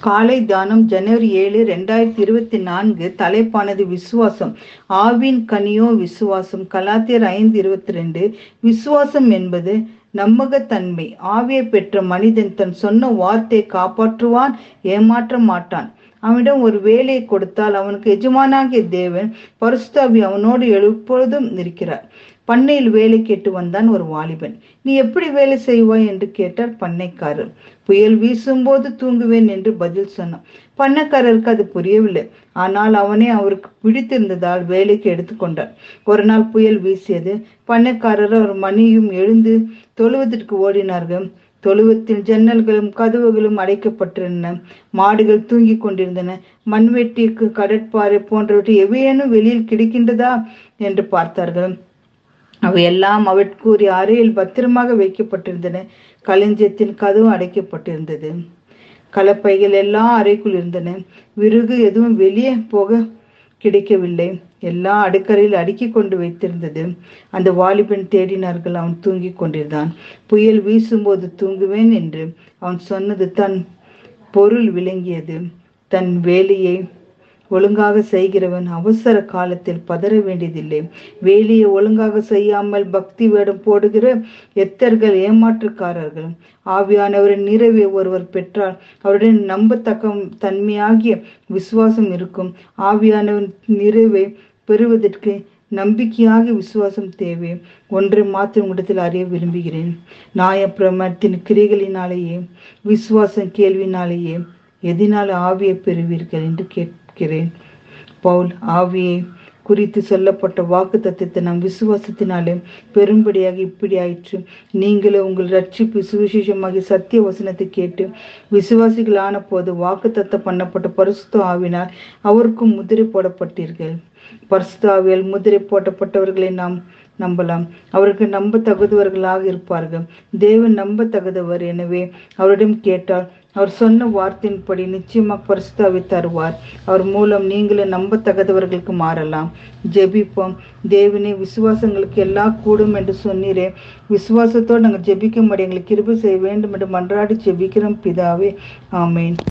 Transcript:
காலை தானம் ஜனவரி ஏழு ரெண்டாயிரத்தி இருபத்தி நான்கு தலைப்பானது விசுவாசம். ஆவின் கனியோ விசுவாசம். கலாத்தியர் ஐந்து இருபத்தி ரெண்டு. விசுவாசம் என்பது நம்பகத்தன்மை. ஆவியை பெற்ற மனிதன் தன் சொன்ன வார்த்தையை காப்பாற்றுவான் ஏமாற்ற மாட்டான் அவனிடம் ஒரு வேலையை கொடுத்தால் அவனுக்கு எஜமானாகிய தேவன் பரிசுத்தாவி அவனோடு எப்பொழுதும் இருக்கிறார் பண்ணையில் வேலை கேட்டு வந்தான் ஒரு வாலிபன். நீ எப்படி வேலை செய்வாய்? என்று கேட்டார் பண்ணைக்காரர். புயல் வீசும்போது தூங்குவேன் என்று பதில் சொன்னான். பண்ணக்காரருக்கு அது புரியவில்லை. ஆனால் அவனே அவருக்கு பிடித்திருந்ததால் வேலைக்கு எடுத்துக்கொண்டார் ஒரு நாள் புயல் வீசியது. பண்ணைக்காரர் அவர் மணியும் எழுந்து தொழுவதற்கு ஓடினார்கள். தொழுவத்தில் ஜன்னல்களும் கதவுகளும் அடைக்கப்பட்டிருந்தன. மாடுகள் தூங்கிக் கொண்டிருந்தன. மண்வெட்டிக்கு கடற்பாறை போன்றவற்றை எவையேனும் வெளியில் கிடைக்கின்றதா என்று பார்த்தார்கள். அவையெல்லாம் அவட்கூறிய அறையில் பத்திரமாக வைக்கப்பட்டிருந்தன. களஞ்சியத்தின் கதவு அடைக்கப்பட்டிருந்தது. கலப்பைகள் எல்லாம் அறைக்குள் இருந்தன. விறகு எதுவும் வெளியே போக கிடைக்கவில்லை. எல்லா அடுக்கரையில் அடுக்கி கொண்டு வைத்திருந்தது. அந்த வாலிபன் தேடினார்கள் அவன் தூங்கி கொண்டிருந்தான். புயல் வீசும்போது தூங்குவேன் என்று. அவன் சொன்னது தன் பொருள் விளங்கியது. தன் வேலையை ஒழுங்காக செய்கிறவன் அவசர காலத்தில் பதற வேண்டியதில்லை. வேலையை ஒழுங்காக செய்யாமல் பக்தி வேடம் போடுகிற எத்தர்கள் ஏமாற்றுக்காரர்கள். ஆவியானவரின் நிறைவை ஒருவர் பெற்றால் அவருடன் நம்பத்தக்க தன்மையாகிய விசுவாசம் இருக்கும். ஆவியானவன் நிறைவை பெறுவதற்கு நம்பிக்கையாக விசுவாசம் தேவை. ஒன்றை மாத்திரம் உங்களிடத்தில் அறிய விரும்புகிறேன். நாயப்பிரமத்தின் கிரிகளினாலேயே விசுவாசம் கேள்வினாலேயே எதினால் ஆவியை பெறுவீர்கள் என்று கேட்கிறேன். பவுல் ஆவியை குறித்து சொல்லப்பட்ட வாக்கு தத்துவத்தை நம் விசுவாசத்தினாலே பெரும்படியாக இப்படி ஆயிற்று. நீங்களும் உங்கள் ரட்சிப்பு சுவிசேஷமாகி சத்திய வசனத்தை கேட்டு விசுவாசிகள் ஆன போது வாக்கு தத்தம் பண்ணப்பட்ட பரிசுத்த ஆவினால் அவருக்கும் முதிரை போடப்பட்டீர்கள். பரிசுத்தாவியல் முதிரை போடப்பட்டவர்களை நாம் நம்பலாம். அவருக்கு நம்ப தகுந்தவர்களாக இருப்பார்கள். தேவன் நம்ப தகுந்தவர் எனவே அவரிடம் கேட்டால் அவர் சொன்ன வார்த்தையின்படி நிச்சயமாக பரிசுத்தாவை தருவார். அவர் மூலம் நீங்களும் நம்ப தகுதவர்களுக்கு மாறலாம். ஜெபிப்போம். தேவனே விசுவாசங்களுக்கு எல்லாம் கூடும் என்று சொன்னீரே. விசுவாசத்தோடு நாங்கள் ஜெபிக்கும்படி எங்களுக்கு கிருபை செய்ய வேண்டும் என்று மன்றாடி ஜெபிக்கிறோம். பிதாவே ஆமேன்.